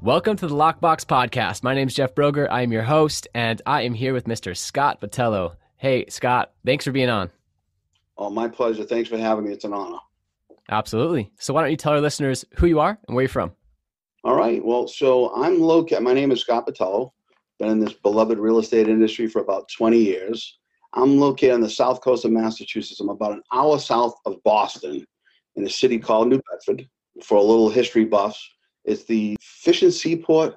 Welcome to the Lockbox Podcast. My name is Jeff Broger. I am your host, and I am here with Mr. Scott Botello. Hey, Scott, thanks for being on. Oh, my pleasure. Thanks for having me. It's an honor. Absolutely. So, why don't you tell our listeners who you are and where you're from? All right. Well, so I'm located. My name is Scott Botello. Been in this beloved real estate industry for about 20 years. I'm located on the south coast of Massachusetts. I'm about an hour south of Boston in a city called New Bedford. For a little history buffs, it's the fishing seaport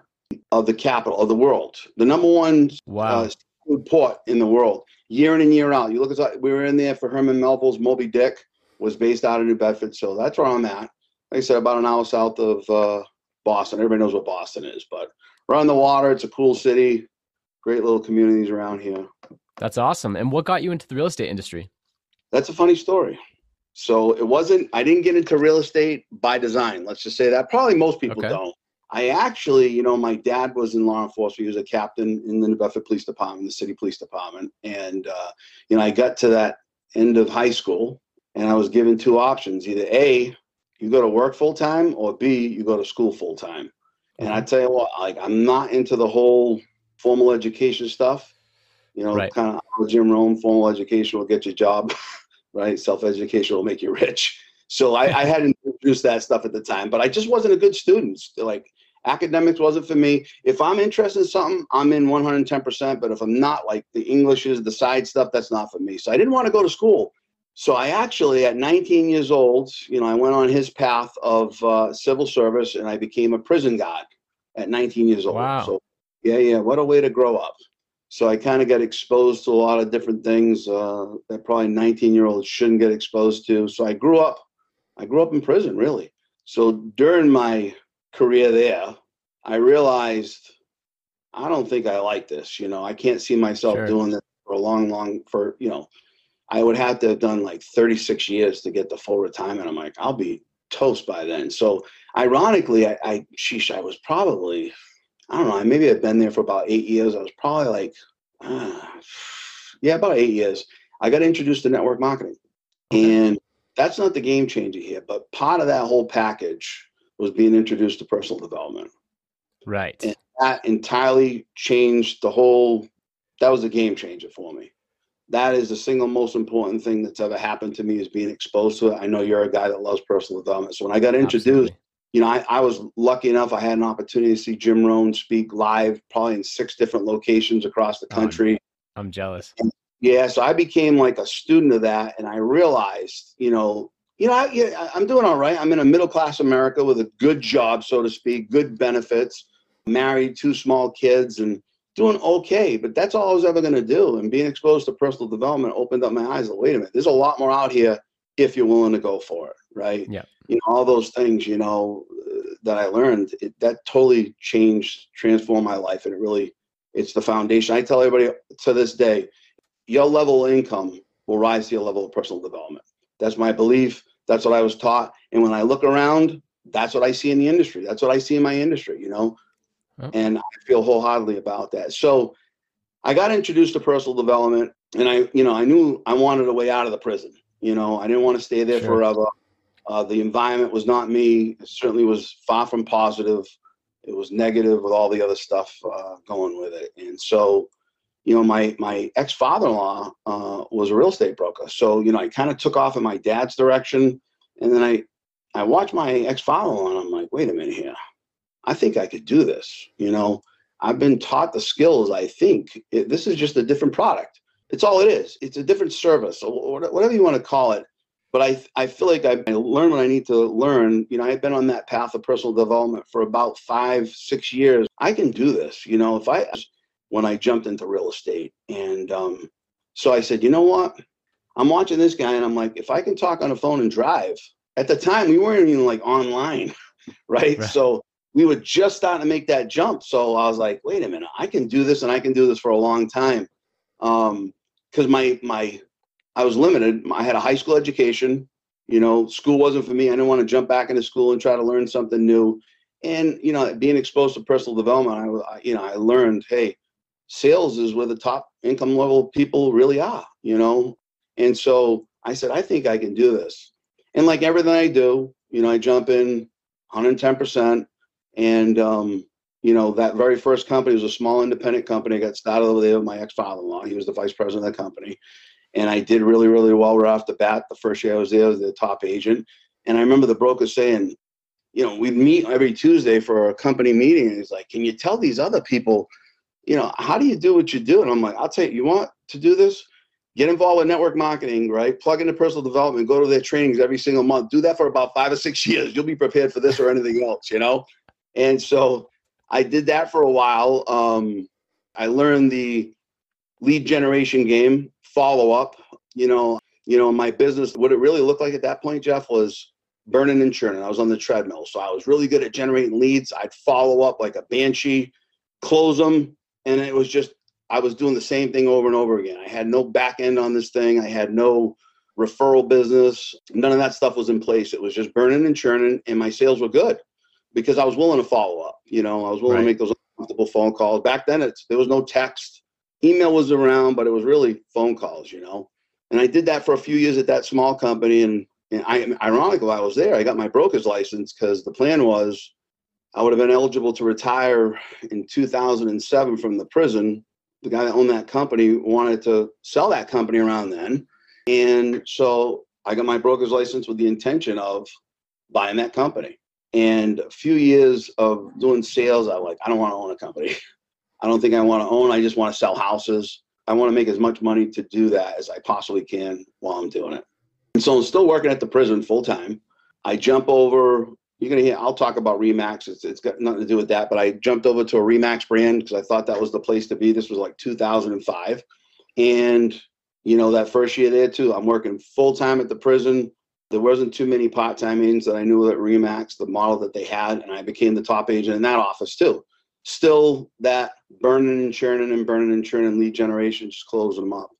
of the capital of the world, the number one Wow. uh, port in the world, year in and year out. You look at we were in there for Herman Melville's Moby Dick was based out of New Bedford, so that's where I'm at. Like I said, about an hour south of uh, Boston. Everybody knows what Boston is, but we're on the water. It's a cool city, great little communities around here. That's awesome. And what got you into the real estate industry? That's a funny story. So it wasn't, I didn't get into real estate by design. Let's just say that. Probably most people Okay. don't. I actually, you know, my dad was in law enforcement. He was a captain in the New Bedford Police Department, the city police department. And, uh, you know, I got to that end of high school and I was given two options either A, you go to work full time, or B, you go to school full time. And I tell you what, like, I'm not into the whole formal education stuff. You know, Right. kind of Jim Rohn, formal education will get you a job, right? Self education will make you rich. So I, I hadn't introduced that stuff at the time, but I just wasn't a good student. Like academics wasn't for me. If I'm interested in something, I'm in 110%. But if I'm not, like the Englishes, the side stuff, that's not for me. So I didn't want to go to school. So I actually, at 19 years old, you know, I went on his path of uh, civil service and I became a prison guard at 19 years old. Wow. So yeah, yeah, what a way to grow up. So I kind of got exposed to a lot of different things uh, that probably 19 year olds shouldn't get exposed to. So I grew up, I grew up in prison really. So during my career there, I realized I don't think I like this. You know, I can't see myself Sure. doing this for a long, long, for, you know, I would have to have done like 36 years to get the full retirement. I'm like, I'll be toast by then. So ironically, I, I sheesh, I was probably, I don't know, maybe I've been there for about eight years. I was probably like, ah, yeah, about eight years. I got introduced to network marketing. And that's not the game changer here, but part of that whole package was being introduced to personal development. Right. And that entirely changed the whole, that was a game changer for me. That is the single most important thing that's ever happened to me is being exposed to it. I know you're a guy that loves personal development. So when I got introduced, Absolutely. You know, I, I was lucky enough. I had an opportunity to see Jim Rohn speak live, probably in six different locations across the Oh, country. I'm jealous. Yeah, so I became like a student of that, and I realized, you know, you know, I, yeah, I'm doing all right. I'm in a middle class America with a good job, so to speak, good benefits, married, two small kids, and doing okay. But that's all I was ever going to do. And being exposed to personal development opened up my eyes. Like, wait a minute, there's a lot more out here if you're willing to go for it, right? Yeah. You know, all those things, you know, that I learned, it, that totally changed, transformed my life, and it really, it's the foundation. I tell everybody to this day, your level of income will rise to your level of personal development. That's my belief. That's what I was taught. And when I look around, that's what I see in the industry. That's what I see in my industry, you know? Yep. And I feel wholeheartedly about that. So I got introduced to personal development and I, you know, I knew I wanted a way out of the prison. You know, I didn't want to stay there Sure. forever. Uh, the environment was not me. It certainly was far from positive. It was negative with all the other stuff uh, going with it. And so, you know, my my ex father in law uh, was a real estate broker. So, you know, I kind of took off in my dad's direction, and then I I watched my ex father in law, and I'm like, wait a minute here, I think I could do this. You know, I've been taught the skills. I think it, this is just a different product. It's all it is. It's a different service, or whatever you want to call it. But I I feel like I, I learned what I need to learn. You know, I've been on that path of personal development for about five six years. I can do this. You know, if I when I jumped into real estate. And um, so I said, you know what? I'm watching this guy and I'm like, if I can talk on the phone and drive, at the time we weren't even like online, right? Right. So we were just starting to make that jump. So I was like, wait a minute, I can do this and I can do this for a long time. Um, cause my, my, I was limited. I had a high school education, you know, school wasn't for me. I didn't want to jump back into school and try to learn something new. And, you know, being exposed to personal development, I, you know, I learned, Hey, sales is where the top income level people really are, you know? And so I said, I think I can do this. And like everything I do, you know, I jump in 110%. And, um, you know, that very first company was a small independent company. I got started over there with my ex father in law. He was the vice president of the company. And I did really, really well right off the bat. The first year I was there, I was the top agent. And I remember the broker saying, you know, we'd meet every Tuesday for a company meeting. And he's like, Can you tell these other people, you know, how do you do what you do? And I'm like, I'll tell you, you want to do this? Get involved with network marketing, right? Plug into personal development, go to their trainings every single month. Do that for about five or six years. You'll be prepared for this or anything else, you know? And so I did that for a while. Um, I learned the lead generation game, follow up. You know, you know, my business, what it really looked like at that point, Jeff, was burning and churning. I was on the treadmill. So I was really good at generating leads. I'd follow up like a banshee, close them. And it was just, I was doing the same thing over and over again. I had no back end on this thing. I had no referral business. None of that stuff was in place. It was just burning and churning, and my sales were good because I was willing to follow up. You know, I was willing right. to make those uncomfortable phone calls. Back then, it's there was no text, email was around, but it was really phone calls. You know, and I did that for a few years at that small company. And, and I, ironically, while I was there, I got my broker's license because the plan was I would have been eligible to retire in 2007 from the prison. The guy that owned that company wanted to sell that company around then. And so I got my broker's license with the intention of buying that company. And a few years of doing sales, I like, I don't want to own a company. I don't think I want to own. I just want to sell houses. I want to make as much money to do that as I possibly can while I'm doing it. And so I'm still working at the prison full time. I jump over. You're gonna hear. I'll talk about Remax. It's, it's got nothing to do with that. But I jumped over to a Remax brand because I thought that was the place to be. This was like 2005, and you know that first year there too. I'm working full time at the prison there wasn't too many part-time agents that I knew at Remax, the model that they had, and I became the top agent in that office too. Still that burning and churning and burning and churning lead generation, just closing them up.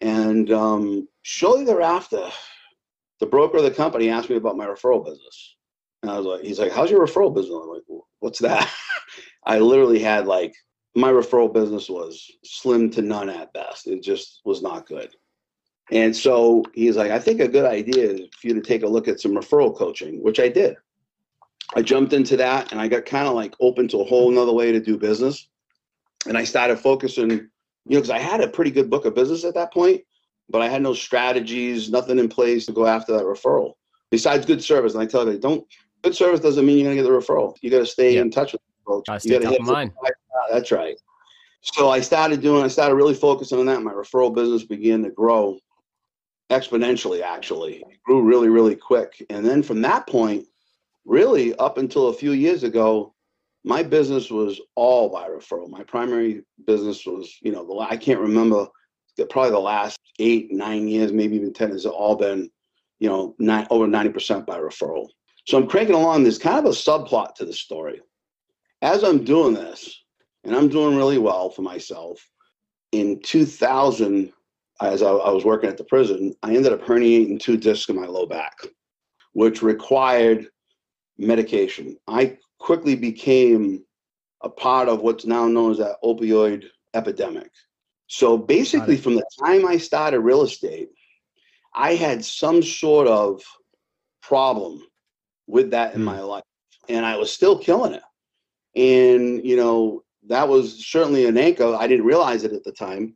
And um, shortly thereafter, the broker of the company asked me about my referral business. And I was like, he's like, how's your referral business? I'm like, what's that? I literally had like, my referral business was slim to none at best. It just was not good. And so he's like, I think a good idea is for you to take a look at some referral coaching, which I did. I jumped into that and I got kind of like open to a whole nother way to do business. And I started focusing, you know, because I had a pretty good book of business at that point, but I had no strategies, nothing in place to go after that referral. Besides good service. And I tell you, don't good service doesn't mean you're gonna get the referral. You gotta stay in touch with the folks. Gotta you gotta hit mind. That's right. So I started doing, I started really focusing on that. My referral business began to grow exponentially actually. It grew really really quick. And then from that point really up until a few years ago my business was all by referral my primary business was you know the i can't remember probably the last eight nine years maybe even 10 has all been you know nine, over 90% by referral so i'm cranking along there's kind of a subplot to the story. As i'm doing this and i'm doing really well for myself in 2000 as I, I, was working at the prison, I ended up herniating two discs in my low back, which required medication. I quickly became a part of what's now known as that opioid epidemic. So basically, from the time I started real estate, I had some sort of problem with that in hmm. my life, and I was still killing it. And, you know, that was certainly an anchor. I didn't realize it at the time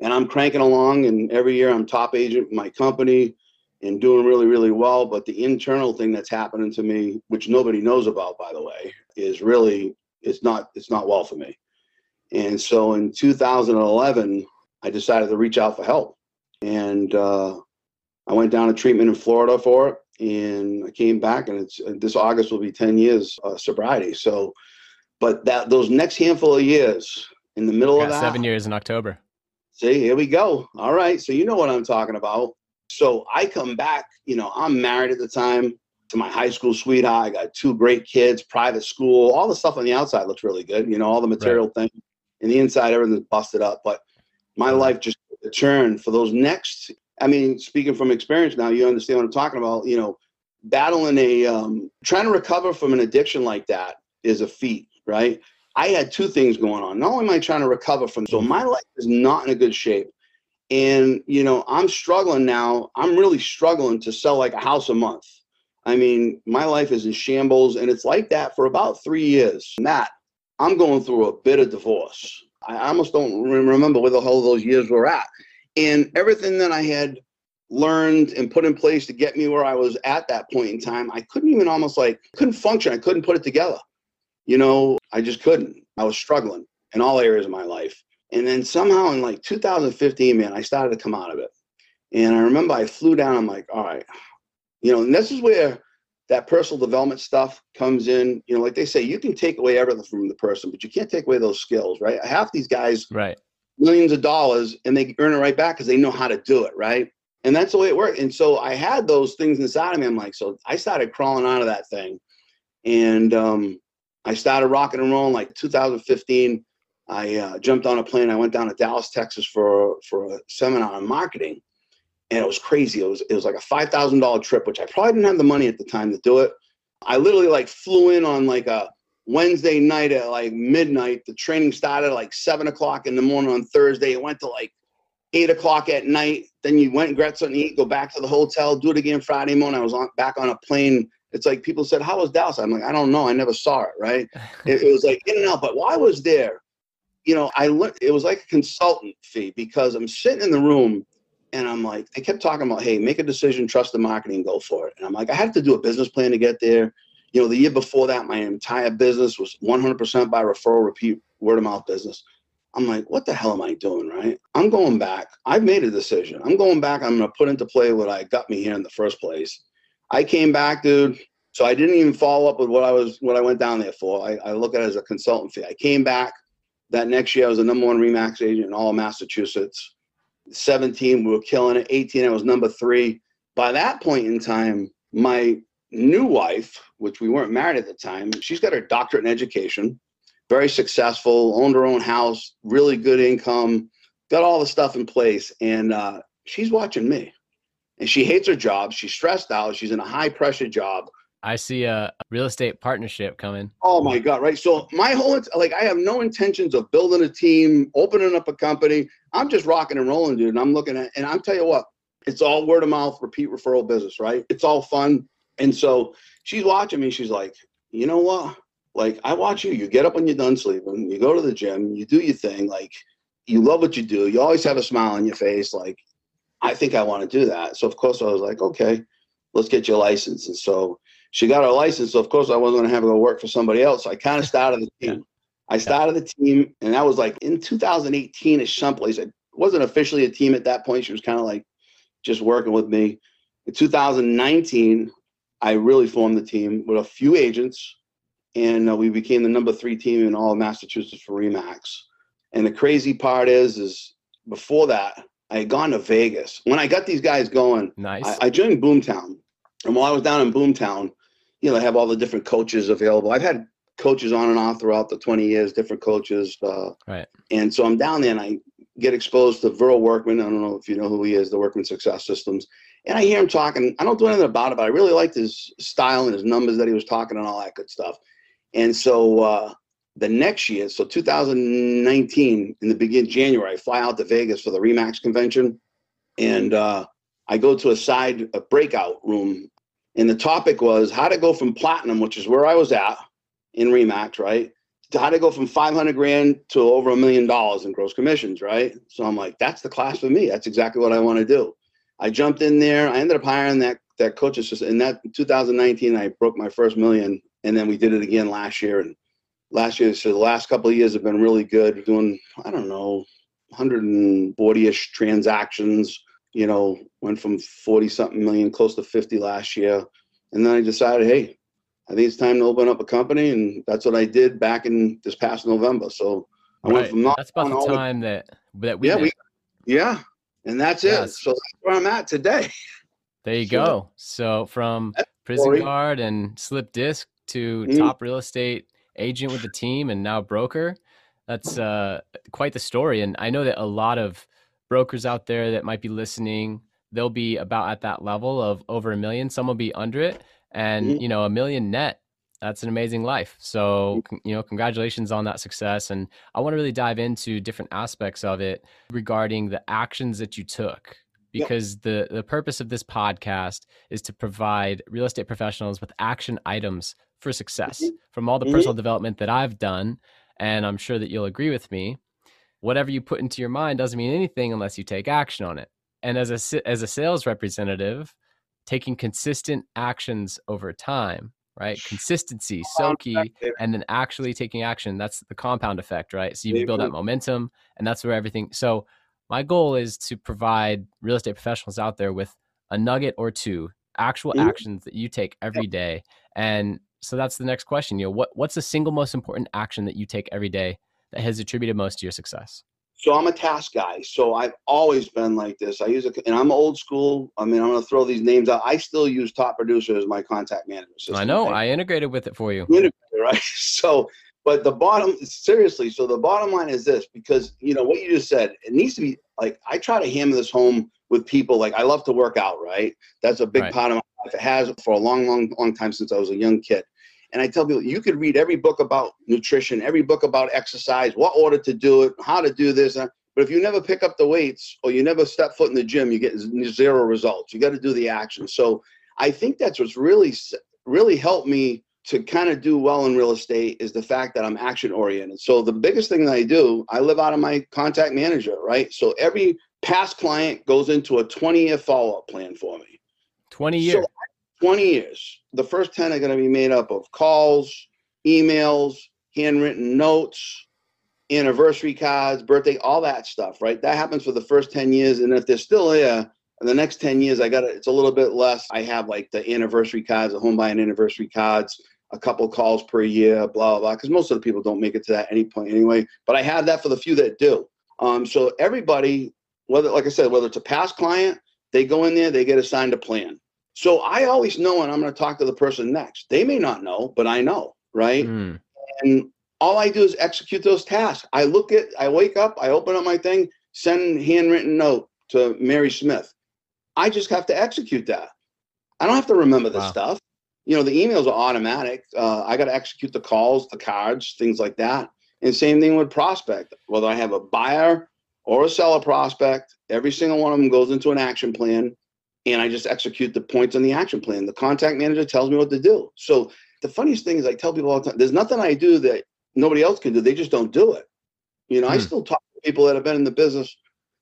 and I'm cranking along. And every year I'm top agent for my company and doing really, really well. But the internal thing that's happening to me, which nobody knows about, by the way, is really it's not it's not well for me. And so in 2011, I decided to reach out for help, and uh, I went down to treatment in Florida for it. And I came back, and it's this August will be 10 years uh, sobriety. So, but that those next handful of years in the middle of that, seven years in October See, here we go. All right. So you know what I'm talking about. So I come back, you know, I'm married at the time. to my high school sweetheart. I got two great kids, private school, all the stuff on the outside looks really good. You know, all the material right. things. And the inside, everything's busted up. But my life just turned for those next. I mean, speaking from experience now, you understand what I'm talking about. You know, battling a, um, trying to recover from an addiction like that is a feat, right? I had two things going on. Not only am I trying to recover from, so my life is not in a good shape. And, you know, I'm struggling now. I'm really struggling to sell like a house a month. I mean, my life is in shambles and it's like that for about three years. Matt, I'm going through a bit of divorce. I almost don't remember where the hell those years were at. And everything that I had learned and put in place to get me where I was at that point in time, I couldn't even almost like couldn't function. I couldn't put it together. You know, I just couldn't. I was struggling in all areas of my life. And then somehow in like 2015, man, I started to come out of it. And I remember I flew down. I'm like, all right, you know, and this is where that personal development stuff comes in. You know, like they say, you can take away everything from the person, but you can't take away those skills, right? Half these guys, right, millions of dollars, and they earn it right back because they know how to do it, right? And that's the way it worked. And so I had those things inside of me. I'm like, so I started crawling out of that thing, and um, I started rocking and rolling. Like 2015, I uh, jumped on a plane. I went down to Dallas, Texas for for a seminar on marketing and it was crazy. It was it was like a five thousand dollar trip, which I probably didn't have the money at the time to do it. I literally like flew in on like a Wednesday night at like midnight. The training started like seven o'clock in the morning on Thursday. It went to like eight o'clock at night. Then you went and grabbed something to eat, go back to the hotel, do it again Friday morning. I was on back on a plane. It's like people said, "How was Dallas?" I'm like, "I don't know. I never saw it." Right? it, it was like in and out. But why was there, you know, I learned it was like a consultant fee because I'm sitting in the room and I'm like, they kept talking about, hey, make a decision, trust the marketing, go for it. And I'm like, I had to do a business plan to get there. You know, the year before that, my entire business was 100% by referral, repeat, word of mouth business. I'm like, what the hell am I doing, right? I'm going back. I've made a decision. I'm going back. I'm going to put into play what I got me here in the first place. I came back, dude. So I didn't even follow up with what I was, what I went down there for. I, I look at it as a consultant fee. I came back that next year. I was the number one Remax agent in all of Massachusetts. 17, we were killing it. 18, I was number three. By that point in time, my new wife, which we weren't married at the time, she's got her doctorate in education, very successful, owned her own house, really good income, got all the stuff in place. And uh, she's watching me. And she hates her job. She's stressed out. She's in a high pressure job. I see a real estate partnership coming. Oh my God, right? So my whole like I have no intentions of building a team, opening up a company. I'm just rocking and rolling, dude. And I'm looking at and I'm tell you what, it's all word of mouth, repeat referral business, right? It's all fun. And so she's watching me, she's like, you know what? Like I watch you, you get up when you're done sleeping, you go to the gym, you do your thing, like you love what you do, you always have a smile on your face, like I think I want to do that. So of course I was like, okay, let's get your license. And so she got her license. So of course I wasn't going to have her go work for somebody else. So I kind of started the team. Yeah. I started the team, and that was like in 2018 at someplace. It wasn't officially a team at that point. She was kind of like just working with me. In 2019, I really formed the team with a few agents, and uh, we became the number three team in all of Massachusetts for Remax. And the crazy part is, is before that, I had gone to Vegas. When I got these guys going, nice. I, I joined Boomtown. And while I was down in Boomtown, you know, they have all the different coaches available. I've had coaches on and off throughout the 20 years, different coaches. Uh, right. And so I'm down there and I get exposed to Verl Workman. I don't know if you know who he is, the Workman Success Systems. And I hear him talking. I don't do anything about it, but I really liked his style and his numbers that he was talking and all that good stuff. And so uh, the next year, so 2019, in the beginning January, I fly out to Vegas for the Remax convention. And uh, I go to a side a breakout room and the topic was how to go from platinum, which is where I was at in Remax, right? To how to go from 500 grand to over a million dollars in gross commissions, right? So I'm like, that's the class for me. That's exactly what I want to do. I jumped in there. I ended up hiring that that coach assistant. In that 2019, I broke my first million, and then we did it again last year. And last year, so the last couple of years have been really good. Doing I don't know, 140ish transactions you know, went from 40 something million close to 50 last year. And then I decided, hey, I think it's time to open up a company. And that's what I did back in this past November. So I right. went from not That's about the time that, that we, yeah, we, yeah. And that's yes. it. So that's where I'm at today. There you so, go. So from prison guard and slip disc to Mhm. top real estate agent with the team and now broker. That's uh, quite the story. And I know that a lot of brokers out there that might be listening, they'll be about at that level of over a million. Some will be under it. And, Mhm. you know, a million net, that's an amazing life. So, you know, congratulations on that success. And I want to really dive into different aspects of it regarding the actions that you took because the the purpose of this podcast is to provide real estate professionals with action items for success Mhm. from all the Mhm. personal development that I've done and I'm sure that you'll agree with me whatever you put into your mind doesn't mean anything unless you take action on it. And as a as a sales representative taking consistent actions over time right? Consistency so key and then actually taking action that's the compound effect right? So you build that momentum and that's where everything so my goal is to provide real estate professionals out there with a nugget or two actual actions that you take every day and so that's the next question you know what what's the single most important action that you take every day that has attributed most to your success So I'm a task guy. So I've always been like this. I use a, and I'm old school. I mean, I'm going to throw these names out. I still use Top Producer as my contact management system. i know right? i integrated with it for you right? So, but the bottom, seriously, so the bottom line is this because, you know, what you just said, it needs to be like, I try to hammer this home with people. Like, I love to work out, right? That's a big Right. part of my life. It has for a long, long, long time since I was a young kid. And I tell people, you could read every book about nutrition, every book about exercise, what order to do it, how to do this. uh, But if you never pick up the weights or you never step foot in the gym, you get zero results. You got to do the action. So I think that's what's really, really helped me to kind of do well in real estate is the fact that I'm action oriented. So the biggest thing that I do, I live out of my contact manager, right? So every past client goes into a 20 year follow up plan for me. 20 So, years 20 years. The first 10 are going to be made up of calls, emails, handwritten notes, anniversary cards, birthday, all that stuff, right? That happens for the first 10 years. And if they're still there, in the next 10 years, I got it. It's a little bit less. I have like the anniversary cards, the home buying anniversary cards, a couple calls per year, blah, blah, blah. Because most of the people don't make it to that any point anyway. But I have that for the few that do. Um, so everybody, whether, like I said, whether it's a past client, they go in there, they get assigned a plan. So I always know when I'm going to talk to the person next. They may not know, but I know, right? Mm, And all I do is execute those tasks. I look at, I wake up, I open up my thing, send handwritten note to Mary Smith. I just have to execute that. I don't have to remember the Wow. stuff. You know, the emails are automatic. Uh, I got to execute the calls, the cards, things like that. And same thing with prospect. Whether I have a buyer or a seller prospect, every single one of them goes into an action plan, and I just execute the points on the action plan. The contact manager tells me what to do. So the funniest thing is, I tell people all the time, there's nothing I do that nobody else can do. They just don't do it. You know, I Hmm. still talk to people that have been in the business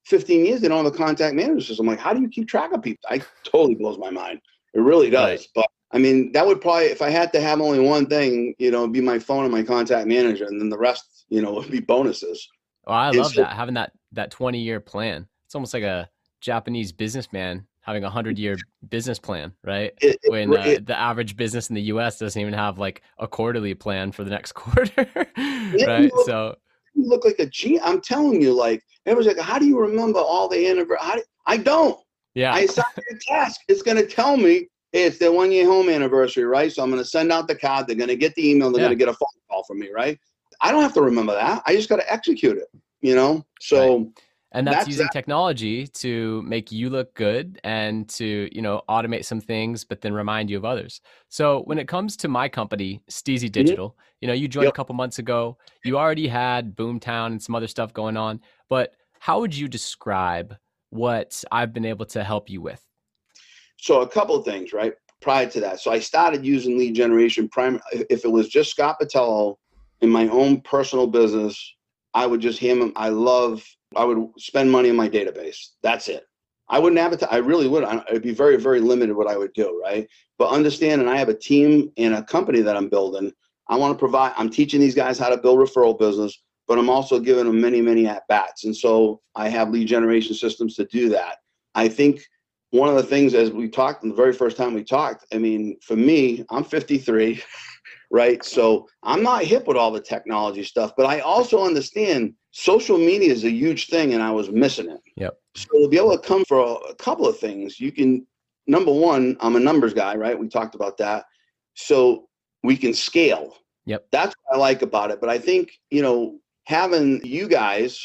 15 years. They don't have a contact manager system. I'm like, how do you keep track of people? I totally blows my mind. It really does. Right. But I mean, that would probably, if I had to have only one thing, you know, be my phone and my contact manager, and then the rest, you know, would be bonuses. oh i love so- that having that that 20 year plan it's almost like a japanese businessman having a 100 year business plan right It, it- when uh, it- the average business in the US doesn't even have like a quarterly plan for the next quarter, right? no. So you look like a G. I'm telling you, like everyone's like, how do you remember all the anniversary? Do, I don't. yeah, I assigned a task. It's going to tell me hey, it's their one year home anniversary, right? So I'm going to send out the card. They're going to get the email. They're Yeah. going to get a phone call from me, right? I don't have to remember that. I just got to execute it, you know? So and that's, that's using that- technology to make you look good and to you know automate some things, but then remind you of others. So when it comes to my company, Steezy Digital, you know, you joined Mm-hmm. Yep. a couple months ago. You already had Boomtown and some other stuff going on, but how would you describe what I've been able to help you with? So a couple of things, right? Prior to that, so I started using lead generation. Prime, if it was just Scott Botello in my own personal business, I would just him. I love. I would spend money on my database. That's it. I wouldn't advertise. I really would. I- It'd be very, very limited what I would do, right? But understand, and I have a team and a company that I'm building. I want to provide. I'm teaching these guys how to build referral business, but I'm also giving them many, many at bats, and so I have lead generation systems to do that. I think one of the things as we talked the very first time we talked i mean for me i'm 53 right so i'm not hip with all the technology stuff but i also understand social media is a huge thing and i was missing it Yep. so to be able to come for a, a couple of things you can number one, I'm a numbers guy, right? We talked about that. So we can scale. Yep. That's what I like about it. But I think, you know, having you guys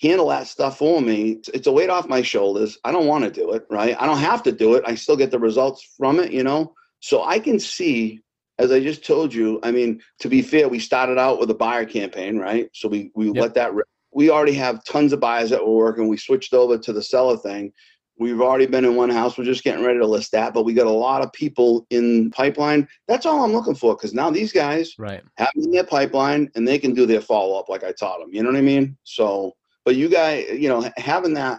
handle that stuff for me, it's a weight off my shoulders. I don't want to do it, right? I don't have to do it. I still get the results from it, you know? So I can see, as I just told you, I mean, to be fair, we started out with a buyer campaign, right? So we, we yep. let that, we already have tons of buyers that were working. We switched over to the seller thing. We've already been in one house. We're just getting ready to list that, but we got a lot of people in pipeline. That's all I'm looking for because now these guys right. have in their pipeline and they can do their follow up like I taught them. You know what I mean? So, but you guys, you know, having that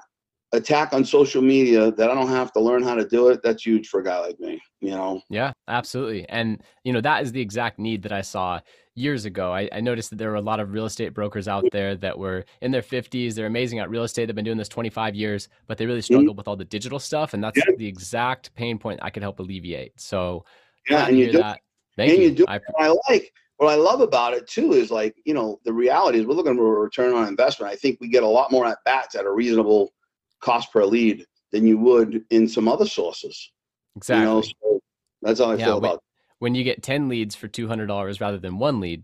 attack on social media that I don't have to learn how to do it, that's huge for a guy like me, you know? Yeah, absolutely. And, you know, that is the exact need that I saw years ago. I, I, noticed that there were a lot of real estate brokers out there that were in their 50s. They're amazing at real estate. They've been doing this 25 years, but they really struggle mm-hmm. with all the digital stuff. And that's yeah. the exact pain point I could help alleviate. So, yeah, and you do, that. Thank and you. you do I, I like. What I love about it too is like, you know, the reality is we're looking for a return on investment. I think we get a lot more at bats at a reasonable cost per lead than you would in some other sources. Exactly. You know, so that's how I yeah, feel about when you get 10 leads for $200 rather than one lead.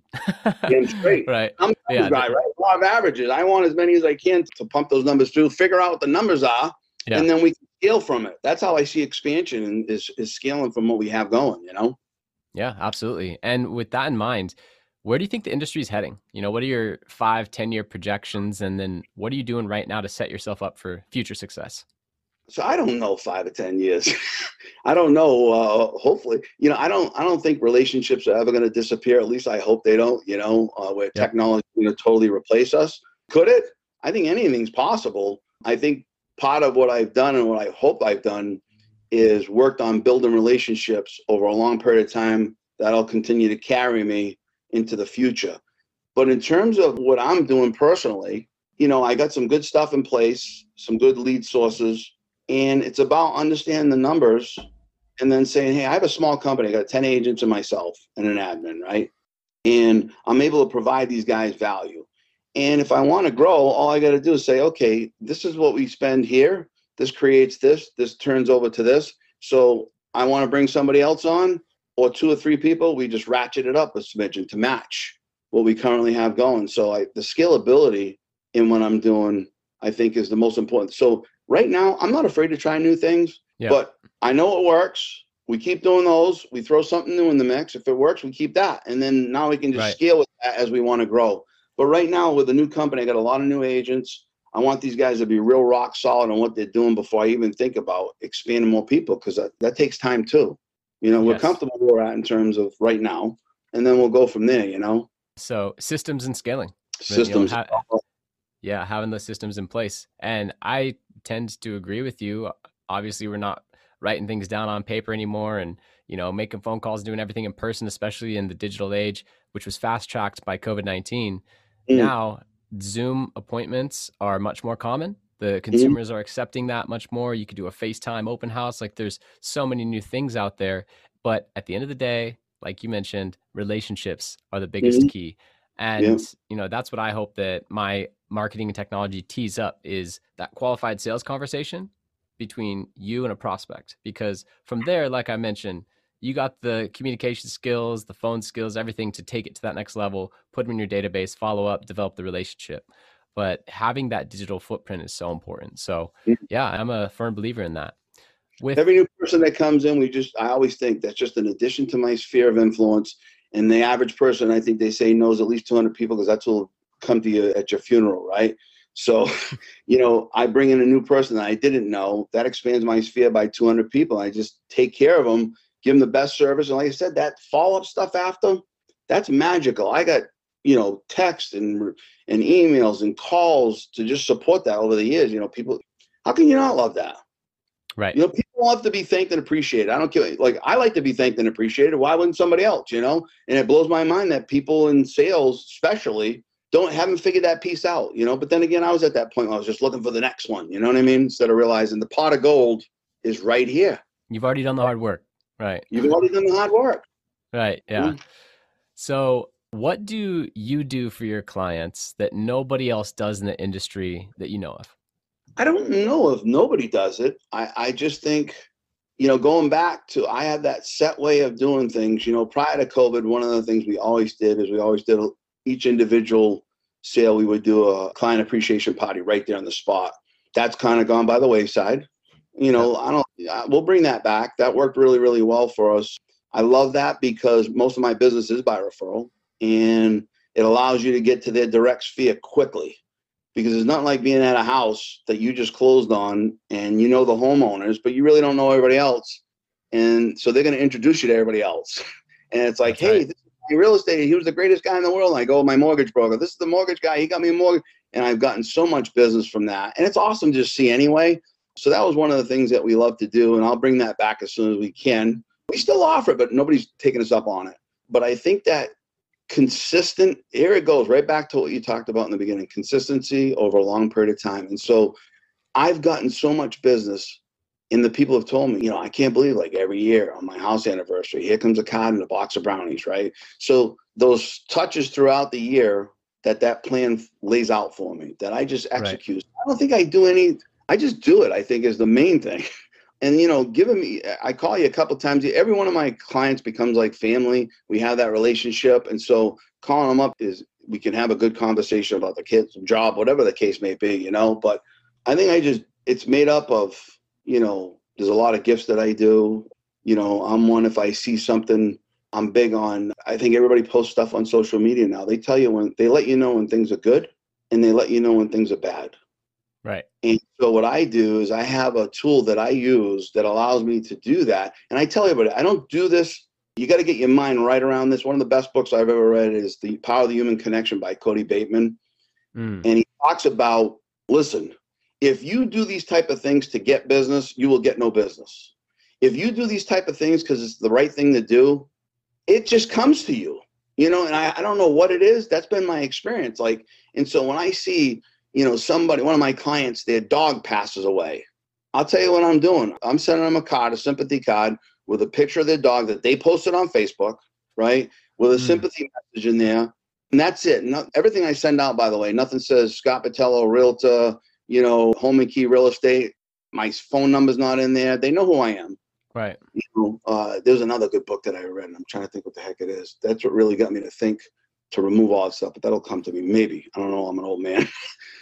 great. Right. I'm a yeah, guy, right? Law of averages. I want as many as I can to pump those numbers through, figure out what the numbers are, yeah. and then we can scale from it. That's how I see expansion and is, is scaling from what we have going, you know? Yeah, absolutely. And with that in mind, where do you think the industry is heading? You know, what are your five, 10 year projections? And then what are you doing right now to set yourself up for future success? So I don't know five or ten years. I don't know. Uh, hopefully, you know, I don't. I don't think relationships are ever going to disappear. At least I hope they don't. You know, uh, where technology is going to totally replace us. Could it? I think anything's possible. I think part of what I've done and what I hope I've done is worked on building relationships over a long period of time that'll continue to carry me into the future. But in terms of what I'm doing personally, you know, I got some good stuff in place, some good lead sources, and it's about understanding the numbers and then saying, hey, I have a small company, I got 10 agents and myself and an admin, right? And I'm able to provide these guys value. And if I want to grow, all I got to do is say, okay, this is what we spend here. This creates this. This turns over to this. So I want to bring somebody else on or two or three people. We just ratchet it up a smidgen to match what we currently have going. So I, the scalability in what I'm doing, I think, is the most important. So right now i'm not afraid to try new things yeah. but i know it works we keep doing those we throw something new in the mix if it works we keep that and then now we can just right. scale with that as we want to grow but right now with a new company i got a lot of new agents i want these guys to be real rock solid on what they're doing before i even think about expanding more people because that, that takes time too you know we're yes. comfortable where we're at in terms of right now and then we'll go from there you know so systems and scaling systems you know, ha- yeah having the systems in place and i tend to agree with you. Obviously, we're not writing things down on paper anymore and you know making phone calls doing everything in person especially in the digital age which was fast tracked by covid-19 mm. now zoom appointments are much more common the mm-hmm. consumers are accepting that much more you could do a facetime open house like there's so many new things out there but at the end of the day like you mentioned relationships are the biggest mm. key and yeah. you know that's what i hope that my marketing and technology tees up is that qualified sales conversation between you and a prospect because from there like i mentioned you got the communication skills the phone skills everything to take it to that next level put them in your database follow up develop the relationship but having that digital footprint is so important so mm. yeah i'm a firm believer in that with every new person that comes in we just i always think that's just an addition to my sphere of influence and the average person i think they say knows at least 200 people because that's who will come to you at your funeral, right? So, you know, I bring in a new person that I didn't know. That expands my sphere by 200 people. I just take care of them, give them the best service. And like I said, that follow up stuff after, that's magical. I got, you know, text and and emails and calls to just support that over the years. You know, people, how can you not love that? Right. You know, people love to be thanked and appreciated. I don't care. Like, I like to be thanked and appreciated. Why wouldn't somebody else, you know? And it blows my mind that people in sales, especially, don't haven't figured that piece out, you know. But then again, I was at that point where I was just looking for the next one, you know what I mean? Instead of realizing the pot of gold is right here. You've already done the hard work, right? You've already done the hard work, right? Yeah. Mm-hmm. So, what do you do for your clients that nobody else does in the industry that you know of? I don't know if nobody does it. I, I just think you know, going back to I have that set way of doing things. You know, prior to COVID, one of the things we always did is we always did each individual sale. We would do a client appreciation party right there on the spot. That's kind of gone by the wayside. You know, I don't. We'll bring that back. That worked really, really well for us. I love that because most of my business is by referral, and it allows you to get to their direct sphere quickly because it's not like being at a house that you just closed on and you know the homeowners, but you really don't know everybody else. And so they're going to introduce you to everybody else. And it's like, That's hey, right. this is real estate. He was the greatest guy in the world. And I go, my mortgage broker. This is the mortgage guy. He got me a mortgage. And I've gotten so much business from that. And it's awesome to see anyway. So that was one of the things that we love to do. And I'll bring that back as soon as we can. We still offer it, but nobody's taking us up on it. But I think that consistent here it goes right back to what you talked about in the beginning consistency over a long period of time. And so i've gotten so much business and the people have told me you know i can't believe like every year on my house anniversary here comes a card and a box of brownies right? So those touches throughout the year that that plan lays out for me that i just execute. Right. i don't think i do any i just do it i think is the main thing and you know giving me i call you a couple times every one of my clients becomes like family we have that relationship and so calling them up is we can have a good conversation about the kids job whatever the case may be you know but i think i just it's made up of you know there's a lot of gifts that i do you know i'm one if i see something i'm big on i think everybody posts stuff on social media now they tell you when they let you know when things are good and they let you know when things are bad Right. And so what I do is I have a tool that I use that allows me to do that. And I tell everybody, I don't do this. You got to get your mind right around this. One of the best books I've ever read is The Power of the Human Connection by Kody Bateman. Mm. And he talks about, listen, if you do these type of things to get business, you will get no business. If you do these type of things because it's the right thing to do, it just comes to you. You know, and I, I don't know what it is. That's been my experience. Like, and so when I see you know, somebody, one of my clients, their dog passes away. I'll tell you what I'm doing. I'm sending them a card, a sympathy card with a picture of their dog that they posted on Facebook, right? With a mm. sympathy message in there. And that's it. Not, everything I send out, by the way, nothing says Scott Botello, realtor, you know, home and key real estate. My phone number's not in there. They know who I am. Right. You know, uh, there's another good book that I read, and I'm trying to think what the heck it is. That's what really got me to think to remove all that stuff, but that'll come to me maybe. I don't know. I'm an old man.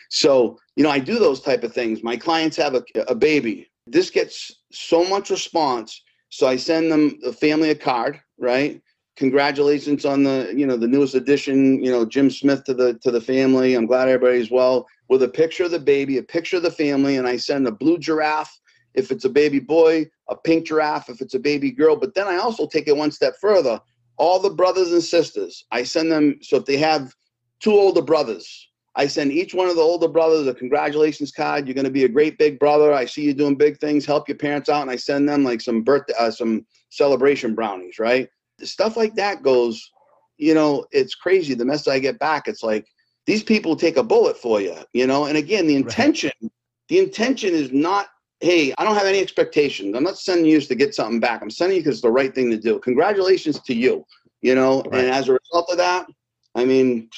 So, you know, I do those type of things. My clients have a, a baby. This gets so much response. So I send them the family a card, right? Congratulations on the, you know, the newest addition, you know, Jim Smith to the to the family. I'm glad everybody's well. With a picture of the baby, a picture of the family, and I send a blue giraffe if it's a baby boy, a pink giraffe if it's a baby girl. But then I also take it one step further. All the brothers and sisters, I send them so if they have two older brothers, I send each one of the older brothers a congratulations card. You're going to be a great big brother. I see you doing big things. Help your parents out, and I send them like some birthday, uh, some celebration brownies. Right, stuff like that goes. You know, it's crazy. The message I get back, it's like these people take a bullet for you. You know, and again, the intention, right. the intention is not. Hey, I don't have any expectations. I'm not sending you to get something back. I'm sending you because it's the right thing to do. Congratulations to you. You know, right. and as a result of that, I mean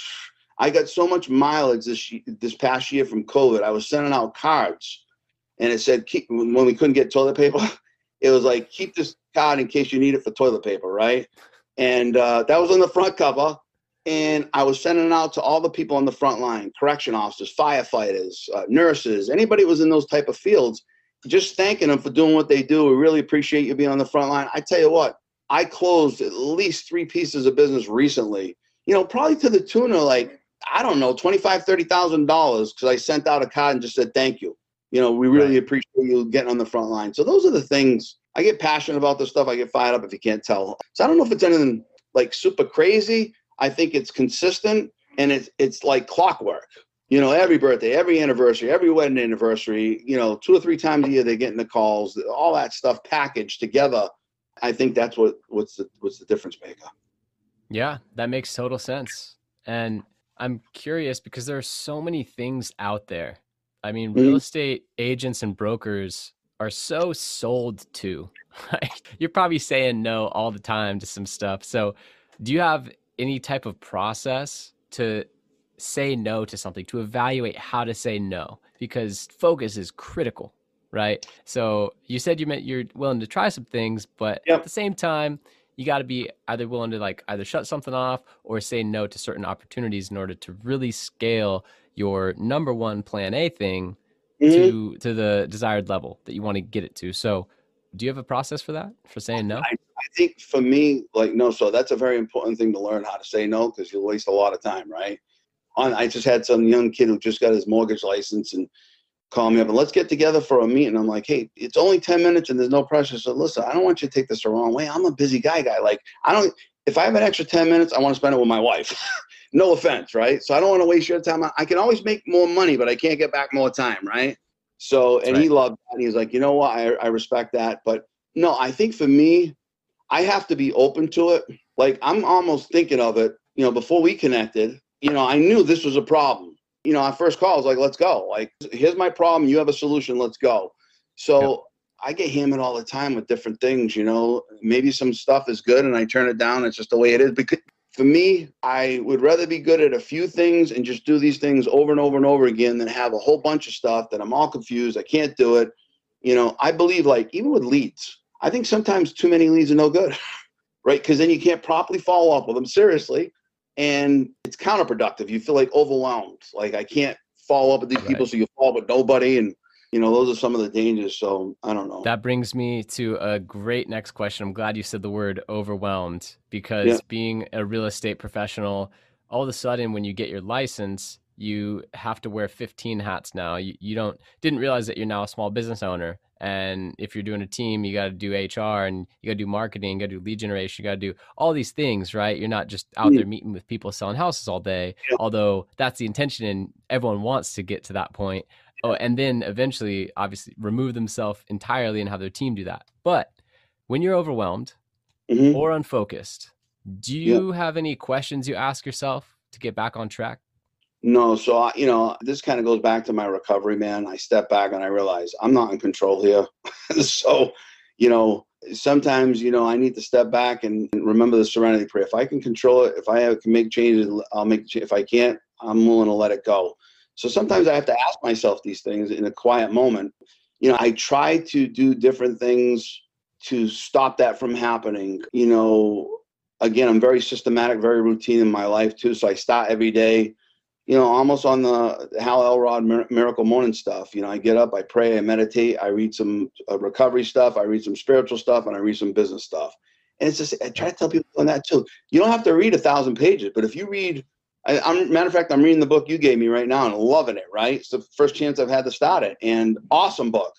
I got so much mileage this this past year from COVID. I was sending out cards, and it said keep when we couldn't get toilet paper. It was like keep this card in case you need it for toilet paper, right? And uh, that was on the front cover. And I was sending it out to all the people on the front line: correction officers, firefighters, uh, nurses, anybody was in those type of fields. Just thanking them for doing what they do. We really appreciate you being on the front line. I tell you what, I closed at least three pieces of business recently. You know, probably to the tune of like I don't know, twenty-five, thirty thousand dollars because I sent out a card and just said thank you. You know, we really right. appreciate you getting on the front line. So those are the things I get passionate about. This stuff I get fired up if you can't tell. So I don't know if it's anything like super crazy. I think it's consistent and it's it's like clockwork. You know, every birthday, every anniversary, every wedding anniversary, you know, two or three times a year they're getting the calls, all that stuff packaged together. I think that's what what's the what's the difference maker. Yeah, that makes total sense. And I'm curious because there are so many things out there. I mean, real mm-hmm. estate agents and brokers are so sold to. You're probably saying no all the time to some stuff. So, do you have any type of process to say no to something, to evaluate how to say no? Because focus is critical. right? So you said you meant you're willing to try some things, but Yep. at the same time, you got to be either willing to like either shut something off or say no to certain opportunities in order to really scale your number one plan A thing Mhm. to to the desired level that you want to get it to. So, do you have a process for that? For saying no? I, I think for me, like no, so that's a very important thing to learn how to say no because you'll waste a lot of time, right? On, I just had some young kid who just got his mortgage license and called me up and let's get together for a meeting. And I'm like, hey, it's only ten minutes and there's no pressure. So listen, I don't want you to take this the wrong way. I'm a busy guy, guy. Like I don't. If I have an extra ten minutes, I want to spend it with my wife. no offense, right? So I don't want to waste your time. I- can always make more money, but I can't get back more time, right? So, and he loved that. And he was like, you know what? I, I respect that. But no, I think for me, I have to be open to it. Like I'm almost thinking of it, you know, before we connected, you know, I knew this was a problem. You know, our first call was like, let's go. Like, here's my problem. You have a solution. Let's go. So I get hammered all the time with different things, you know, maybe some stuff is good and I turn it down. It's just the way it is. Because for me, I would rather be good at a few things and just do these things over and over and over again than have a whole bunch of stuff that I'm all confused. I can't do it. You know, I believe like even with leads, I think sometimes too many leads are no good, right? Because then you can't properly follow up with them seriously, and it's counterproductive. You feel like overwhelmed. Like I can't follow up with these Right. people, so you follow up with nobody, and you know those are some of the dangers. So I don't know. That brings me to a great next question. I'm glad you said the word overwhelmed because Yeah. being a real estate professional, all of a sudden when you get your license, you have to wear 15 hats now. You, you don't didn't realize that you're now a small business owner. And if you're doing a team, you got to do HR and you got to do marketing, you got to do lead generation, you got to do all these things, right? You're not just out Mm. there meeting with people selling houses all day, Yeah. although that's the intention and everyone wants to get to that point. Oh, and then eventually, obviously, remove themselves entirely and have their team do that. But when you're overwhelmed Mhm. or unfocused, do you have any questions you ask yourself to get back on track? No, so I, you know, this kind of goes back to my recovery, man. I step back and I realize I'm not in control here. so, you know, sometimes, you know, I need to step back and remember the serenity prayer. If I can control it, if I can make changes, I'll make. ch- If I can't, I'm willing to let it go. So sometimes I have to ask myself these things in a quiet moment. You know, I try to do different things to stop that from happening. You know, again, I'm very systematic, very routine in my life too. So I start every day you know, almost on the Hal Elrod Miracle Morning stuff. You know, I get up, I pray, I meditate, I read some uh, recovery stuff, I read some spiritual stuff, and I read some business stuff. And it's just, I try to tell people on that too. You don't have to read a thousand pages, but if you read, I, I'm matter of fact, I'm reading the book you gave me right now and loving it. Right, it's the first chance I've had to start it, and awesome book.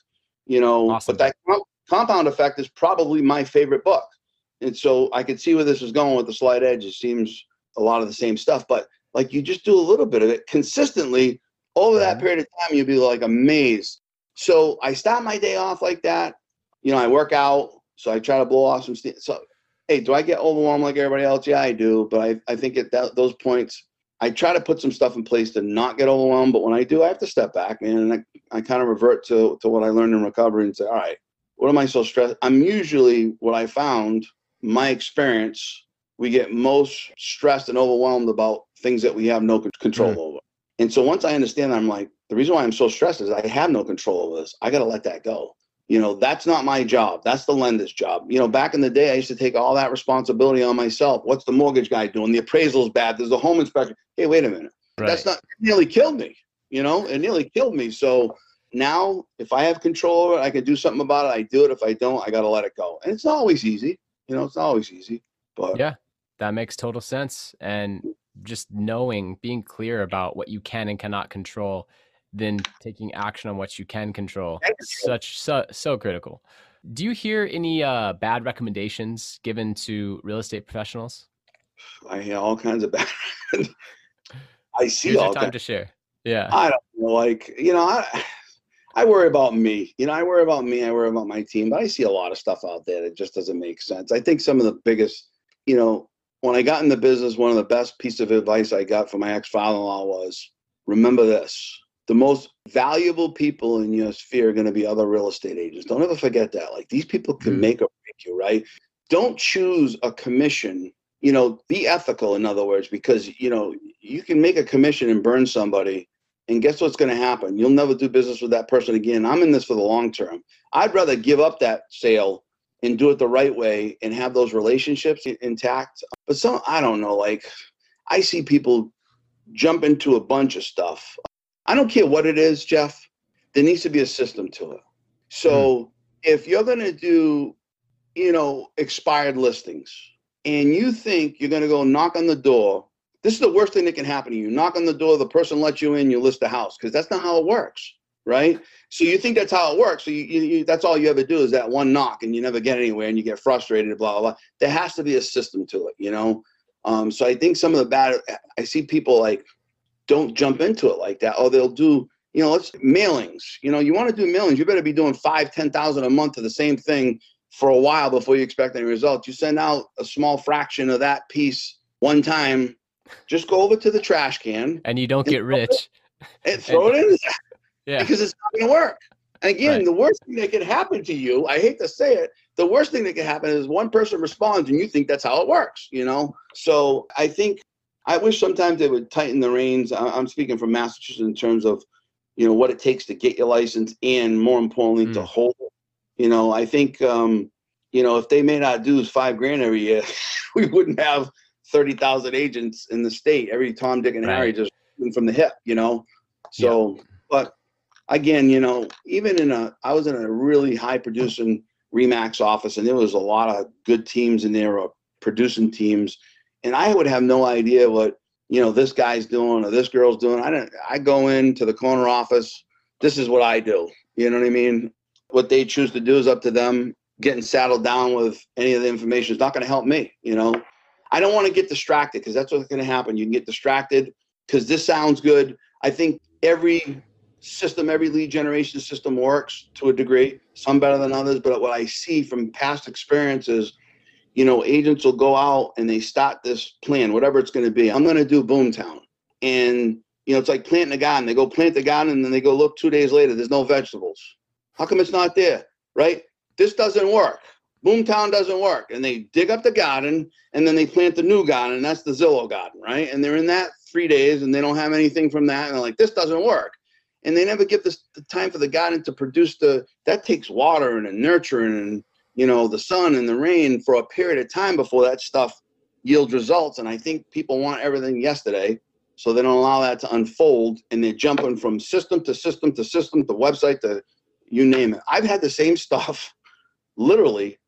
You know, Awesome but that com- compound effect is probably my favorite book, and so I could see where this is going with the slight edge. It seems a lot of the same stuff, but like you just do a little bit of it consistently over that period of time you'll be like amazed. So i start my day off like that. You know i work out so i try to blow off some steam. So hey do i get overwhelmed like everybody else? Yeah i do but i, I think at that, those points i try to put some stuff in place to not get overwhelmed but when i do i have to step back man and i, I kind of revert to, to what i learned in recovery and say all right what am i so stressed? I'm usually what i found my experience we get most stressed and overwhelmed about things that we have no control Mm. over. And so once I understand that, I'm like, the reason why I'm so stressed is I have no control over this. I got to let that go. You know, that's not my job. That's the lender's job. You know, back in the day, I used to take all that responsibility on myself. What's the mortgage guy doing? The appraisal's bad. There's the home inspection. Hey, wait a minute. That's not, nearly killed me. You know, it nearly killed me. So now if I have control over it, I can do something about it. I do it. If I don't, I got to let it go. And it's not always easy. You know, it's not always easy. But Yeah. that makes total sense. And just knowing, being clear about what you can and cannot control, then taking action on what you can control. Such so so critical. Do you hear any uh, bad recommendations given to real estate professionals? I hear all kinds of bad. I see Here's all time kinds. to share. Yeah. I don't know, like you know, I I worry about me. You know, I worry about me. I worry about my team. But I see a lot of stuff out there that just doesn't make sense. I think some of the biggest, you know, when I got in the business, one of the best pieces of advice I got from my ex father-in-law was, remember this: the most valuable people in your sphere are going to be other real estate agents. Don't ever forget that. Like these people can Mm. make or break you, right? Don't choose a commission. You know, be ethical. In other words, because you know you can make a commission and burn somebody And guess what's going to happen? You'll never do business with that person again. I'm in this for the long term. I'd rather give up that sale and do it the right way and have those relationships intact. But some, I don't know, like I see people jump into a bunch of stuff. I don't care what it is, Jeff. There needs to be a system to it. So mm. if you're going to do, you know, expired listings and you think you're going to go knock on the door, this is the worst thing that can happen to you. Knock on the door, the person lets you in, you list the house because that's not how it works right? So you think that's how it works. So you, you, you, that's all you ever do is that one knock, and you never get anywhere, and you get frustrated. Blah blah. blah. There has to be a system to it, you know. Um, so I think some of the bad, I see people like don't jump into it like that, or they'll do, you know, let's mailings. You know, you want to do mailings, you better be doing five, ten thousand a month of the same thing for a while before you expect any results. You send out a small fraction of that piece one time. Just go over to the trash can, and you don't get rich. And throw it in. yeah. because it's not going to work. And again, right. the worst thing that could happen to you, I hate to say it, the worst thing that could happen is one person responds and you think that's how it works, you know? So I think, I wish sometimes they would tighten the reins. I'm speaking from Massachusetts in terms of, you know, what it takes to get your license and more importantly, mm. to hold You know, I think, um, you know, if they may not do five grand every year, we wouldn't have 30,000 agents in the state, every Tom, Dick, and right. Harry just from the hip, you know? So, yeah. but again, you know, even in a, I was in a really high producing Remax office, and there was a lot of good teams in there, or uh, producing teams, and I would have no idea what you know this guy's doing or this girl's doing. I don't. I go into the corner office. This is what I do. You know what I mean? What they choose to do is up to them. Getting saddled down with any of the information is not going to help me. You know, I don't want to get distracted because that's what's going to happen. You can get distracted because this sounds good. I think every system, every lead generation system works to a degree, some better than others. But what I see from past experiences, you know, agents will go out and they start this plan, whatever it's going to be. I'm going to do Boomtown. And, you know, it's like planting a garden. They go plant the garden and then they go look two days later, there's no vegetables. How come it's not there? Right? This doesn't work. Boomtown doesn't work. And they dig up the garden and then they plant the new garden. And that's the Zillow garden, right? And they're in that three days and they don't have anything from that. And they're like, this doesn't work and they never give this the time for the garden to produce the that takes water and a nurturing and you know the sun and the rain for a period of time before that stuff yields results. And i think people want everything yesterday so they don't allow that to unfold and they're jumping from system to system to system to website to you name it. I've had the same stuff. Literally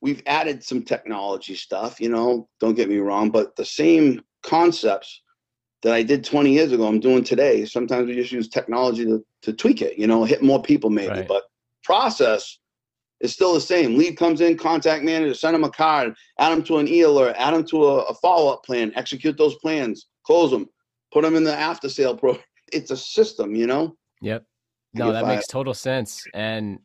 we've added some technology stuff you know don't get me wrong but the same concepts that I did 20 years ago, I'm doing today. Sometimes we just use technology to, to tweak it, you know, hit more people maybe, right. but process is still the same. Lead comes in, contact manager, send them a card, add them to an e alert, add them to a, a follow up plan, execute those plans, close them, put them in the after sale pro. It's a system, you know? Yep. No, that makes total sense. And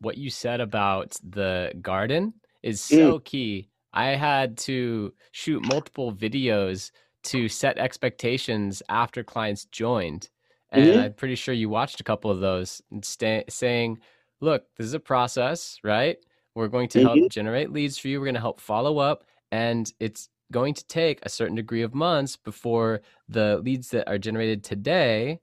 what you said about the garden is so mm. key. I had to shoot multiple videos to set expectations after clients joined. And mm-hmm. I'm pretty sure you watched a couple of those sta- saying, look, this is a process, right? We're going to mm-hmm. help generate leads for you. We're going to help follow up. And it's going to take a certain degree of months before the leads that are generated today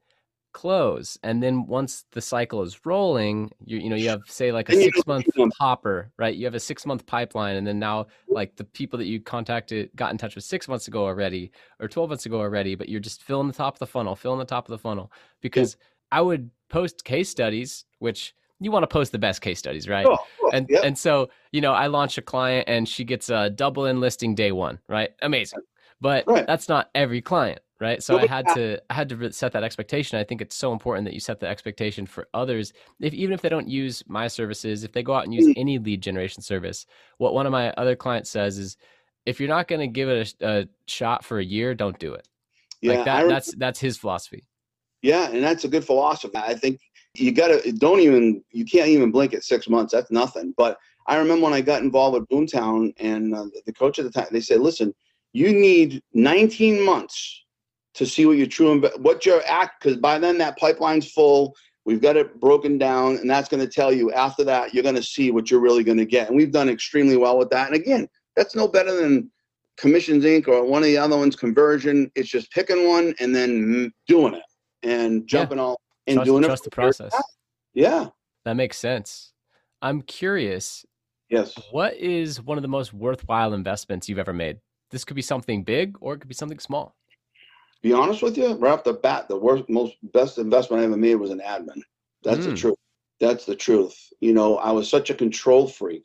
close and then once the cycle is rolling you you know you have say like a 6 month hopper right you have a 6 month pipeline and then now like the people that you contacted got in touch with 6 months ago already or 12 months ago already but you're just filling the top of the funnel filling the top of the funnel because yeah. I would post case studies which you want to post the best case studies, right? Oh, oh, and and so you know, I launch a client and she gets a double in listing day one, right? Amazing, but right. that's not every client, right? So i had to i had to set that expectation. I think it's so important that you set the expectation for others. If even if they don't use my services if they go out and use mm. any lead generation service what one of my other clients says is if you're not going to give it a, a, shot for a year don't do it. Yeah, like that, that's that's his philosophy. Yeah and that's a good philosophy. I think you gotta don't even you can't even blink at six months that's nothing. But i remember when i got involved with boomtown and uh, the coach at the time they said listen you need 19 months to see what your true and what your act because by then that pipeline's full we've got it broken down and that's going to tell you after that you're going to see what you're really going to get and we've done extremely well with that and again that's no better than commissions inc or one of the other ones conversion it's just picking one and then doing it and jumping yeah. all and trust, doing trust it the process. Yeah, that makes sense. I'm curious. Yes. What is one of the most worthwhile investments you've ever made? This could be something big or it could be something small. Be honest with you, right off the bat, the worst, most best investment I ever made was an admin. That's mm. the hmm. truth. That's the truth. You know, I was such a control freak,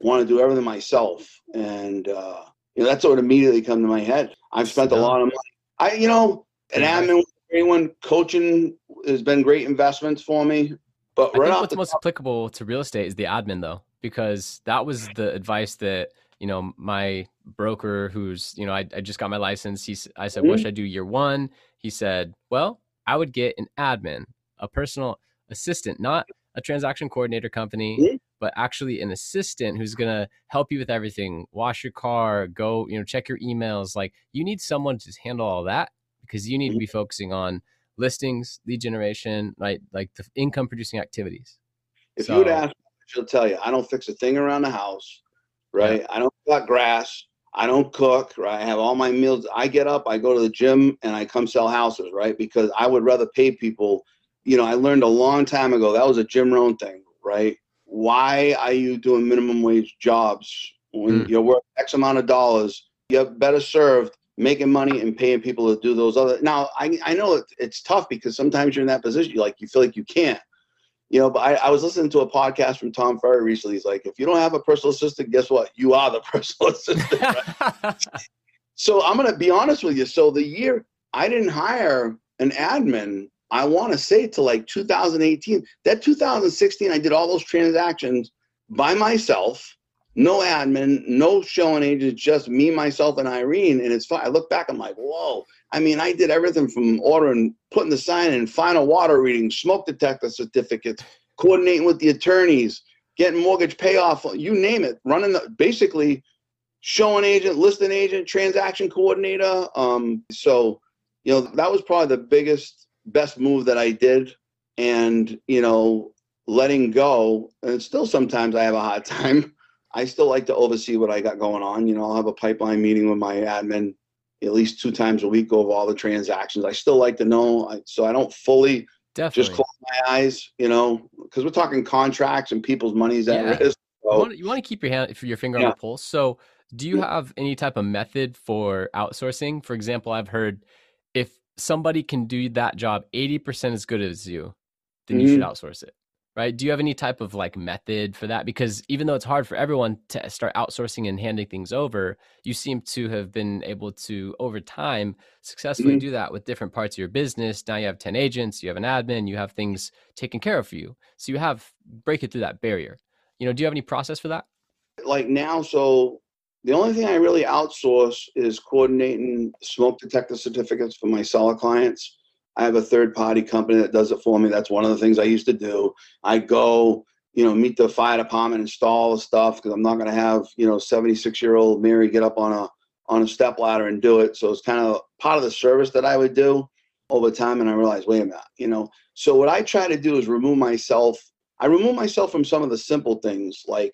want to do everything myself, and uh, you know that's what immediately come to my head. I've spent a lot of money. I, you know, an admin, anyone coaching has been great investments for me. But I right think what's most top, applicable to real estate is the admin, though, because that was the advice that you know my broker, who's you know I, I just got my license. He, I said, mm-hmm. what should I do year one? He said, well, I would get an admin, a personal assistant, not a transaction coordinator company, mm-hmm. but actually an assistant who's going to help you with everything. Wash your car, go, you know, check your emails. Like you need someone to handle all that because you need mm-hmm. to be focusing on listings, lead generation, right? Like the income producing activities. If so, you would ask, she'll tell you, I don't fix a thing around the house, right? Yeah. I don't cut grass. I don't cook, right? I have all my meals. I get up, I go to the gym, and I come sell houses, right? Because I would rather pay people. You know, I learned a long time ago that was a Jim Rohn thing, right? Why are you doing minimum wage jobs when mm. you're worth X amount of dollars? You're better served making money and paying people to do those other. Now, I, I know it, it's tough because sometimes you're in that position, you like you feel like you can't, you know. But I, I was listening to a podcast from Tom Ferry recently. He's like, if you don't have a personal assistant, guess what? You are the personal assistant. Right? so I'm gonna be honest with you. So the year I didn't hire an admin, I want to say to like 2018. That 2016, I did all those transactions by myself no admin, no showing agents, just me, myself, and Irene. And it's fine. I look back, I'm like, whoa. I mean, I did everything from ordering, putting the sign in, final water reading, smoke detector certificates, coordinating with the attorneys, getting mortgage payoff, you name it, running the basically showing agent, listing agent, transaction coordinator. Um, so, you know, that was probably the biggest, best move that I did. And, you know, letting go, and still sometimes I have a hard time I still like to oversee what I got going on. You know, I'll have a pipeline meeting with my admin at least two times a week, over all the transactions. I still like to know, so I don't fully Definitely. just close my eyes. You know, because we're talking contracts and people's money's at yeah. risk. So, you, want, you, want, to keep your hand, your finger yeah. on the pulse. So, do you have any type of method for outsourcing? For example, I've heard if somebody can do that job 80% as good as you, then you mm-hmm. should outsource it right? Do you have any type of like method for that? Because even though it's hard for everyone to start outsourcing and handing things over, you seem to have been able to, over time, successfully mm-hmm. do that with different parts of your business. Now you have 10 agents, you have an admin, you have things taken care of for you. So you have break it through that barrier. You know, do you have any process for that? Like now, so the only thing I really outsource is coordinating smoke detector certificates for my seller clients I have a third party company that does it for me. That's one of the things I used to do. I go, you know, meet the fire department, install the stuff because I'm not going to have, you know, 76 year old Mary get up on a on a step ladder and do it. So it's kind of part of the service that I would do over time. And I realized, wait a minute, you know. So what I try to do is remove myself. I remove myself from some of the simple things like,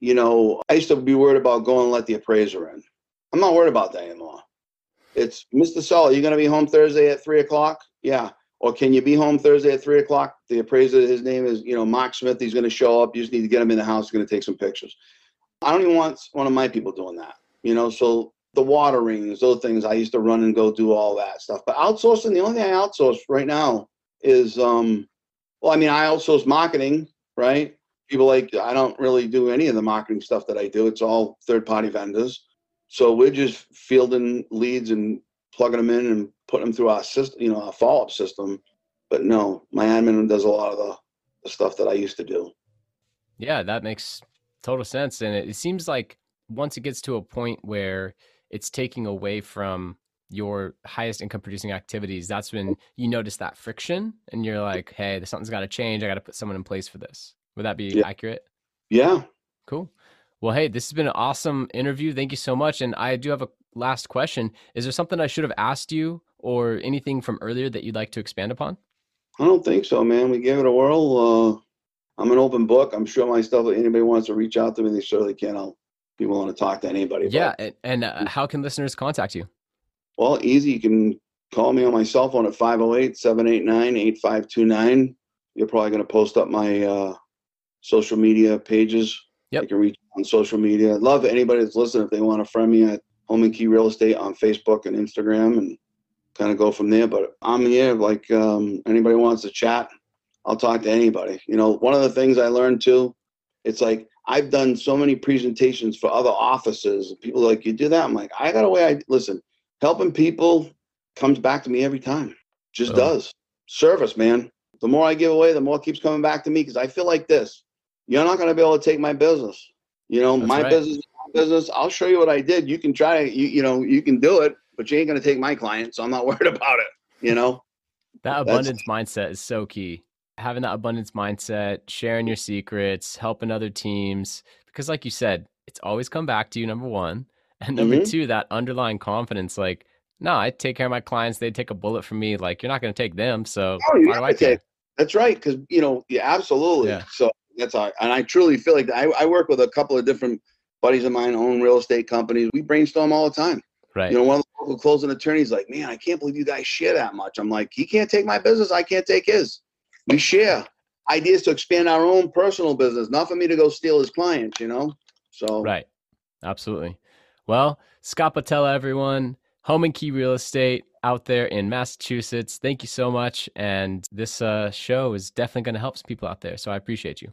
you know, I used to be worried about going and let the appraiser in. I'm not worried about that anymore. It's Mr. Sull, you going to be home Thursday at three o'clock? Yeah. Or can you be home Thursday at three o'clock? The appraiser, his name is, you know, Mark Smith. He's going to show up. You just need to get him in the house. He's going to take some pictures. I don't even want one of my people doing that. You know, so the water rings, those things, I used to run and go do all that stuff. But outsourcing, the only thing I outsource right now is, um, well, I mean, I outsource marketing, right? People like, I don't really do any of the marketing stuff that I do. It's all third party vendors. So we're just fielding leads and plugging them in and putting them through our system, you know, our follow up system. But no, my admin does a lot of the, the stuff that I used to do. Yeah, that makes total sense. And it, it seems like once it gets to a point where it's taking away from your highest income producing activities, that's when you notice that friction and you're like, hey, something's got to change. I got to put someone in place for this. Would that be yeah. accurate? Yeah. Cool. Well, hey, this has been an awesome interview. Thank you so much. And I do have a last question. Is there something I should have asked you or anything from earlier that you'd like to expand upon? I don't think so, man. We gave it a whirl. Uh, I'm an open book. I'm sure my stuff, if anybody wants to reach out to me, they certainly can. I'll be willing to talk to anybody. Yeah. And, and uh, how can listeners contact you? Well, easy. You can call me on my cell phone at 508 789 8529. You're probably going to post up my uh, social media pages. Yep. You can reach on social media. Love anybody that's listening if they want to friend me at Home and Key Real Estate on Facebook and Instagram and kind of go from there. But I'm here, like um, anybody wants to chat, I'll talk to anybody. You know, one of the things I learned too, it's like I've done so many presentations for other offices. People are like, you do that? I'm like, I got a way I listen, helping people comes back to me every time. Just Oh. does. Service, man. The more I give away, the more it keeps coming back to me because I feel like this. You're not going to be able to take my business. You know, That's my right. business, my business. I'll show you what I did. You can try. You you know, you can do it, but you ain't going to take my client. So I'm not worried about it. You know. That That's- abundance mindset is so key. Having that abundance mindset, sharing your secrets, helping other teams. Because, like you said, it's always come back to you, number one. And number Mhm. two, that underlying confidence like, no, I take care of my clients. They take a bullet from me. Like, you're not going to take them. So, Oh, you why do I take- That's right, because you know, yeah, absolutely. Yeah. So that's all. And I truly feel like I, I work with a couple of different buddies of mine own real estate companies. We brainstorm all the time. Right. You know, one of the local closing attorneys like, man, I can't believe you guys share that much. I'm like, he can't take my business. I can't take his. We share ideas to expand our own personal business, not for me to go steal his clients. You know. So Right. Absolutely. Well, Scott Botello, everyone, Home and Key Real Estate out there in Massachusetts. Thank you so much. And this uh, show is definitely going to help some people out there. So I appreciate you.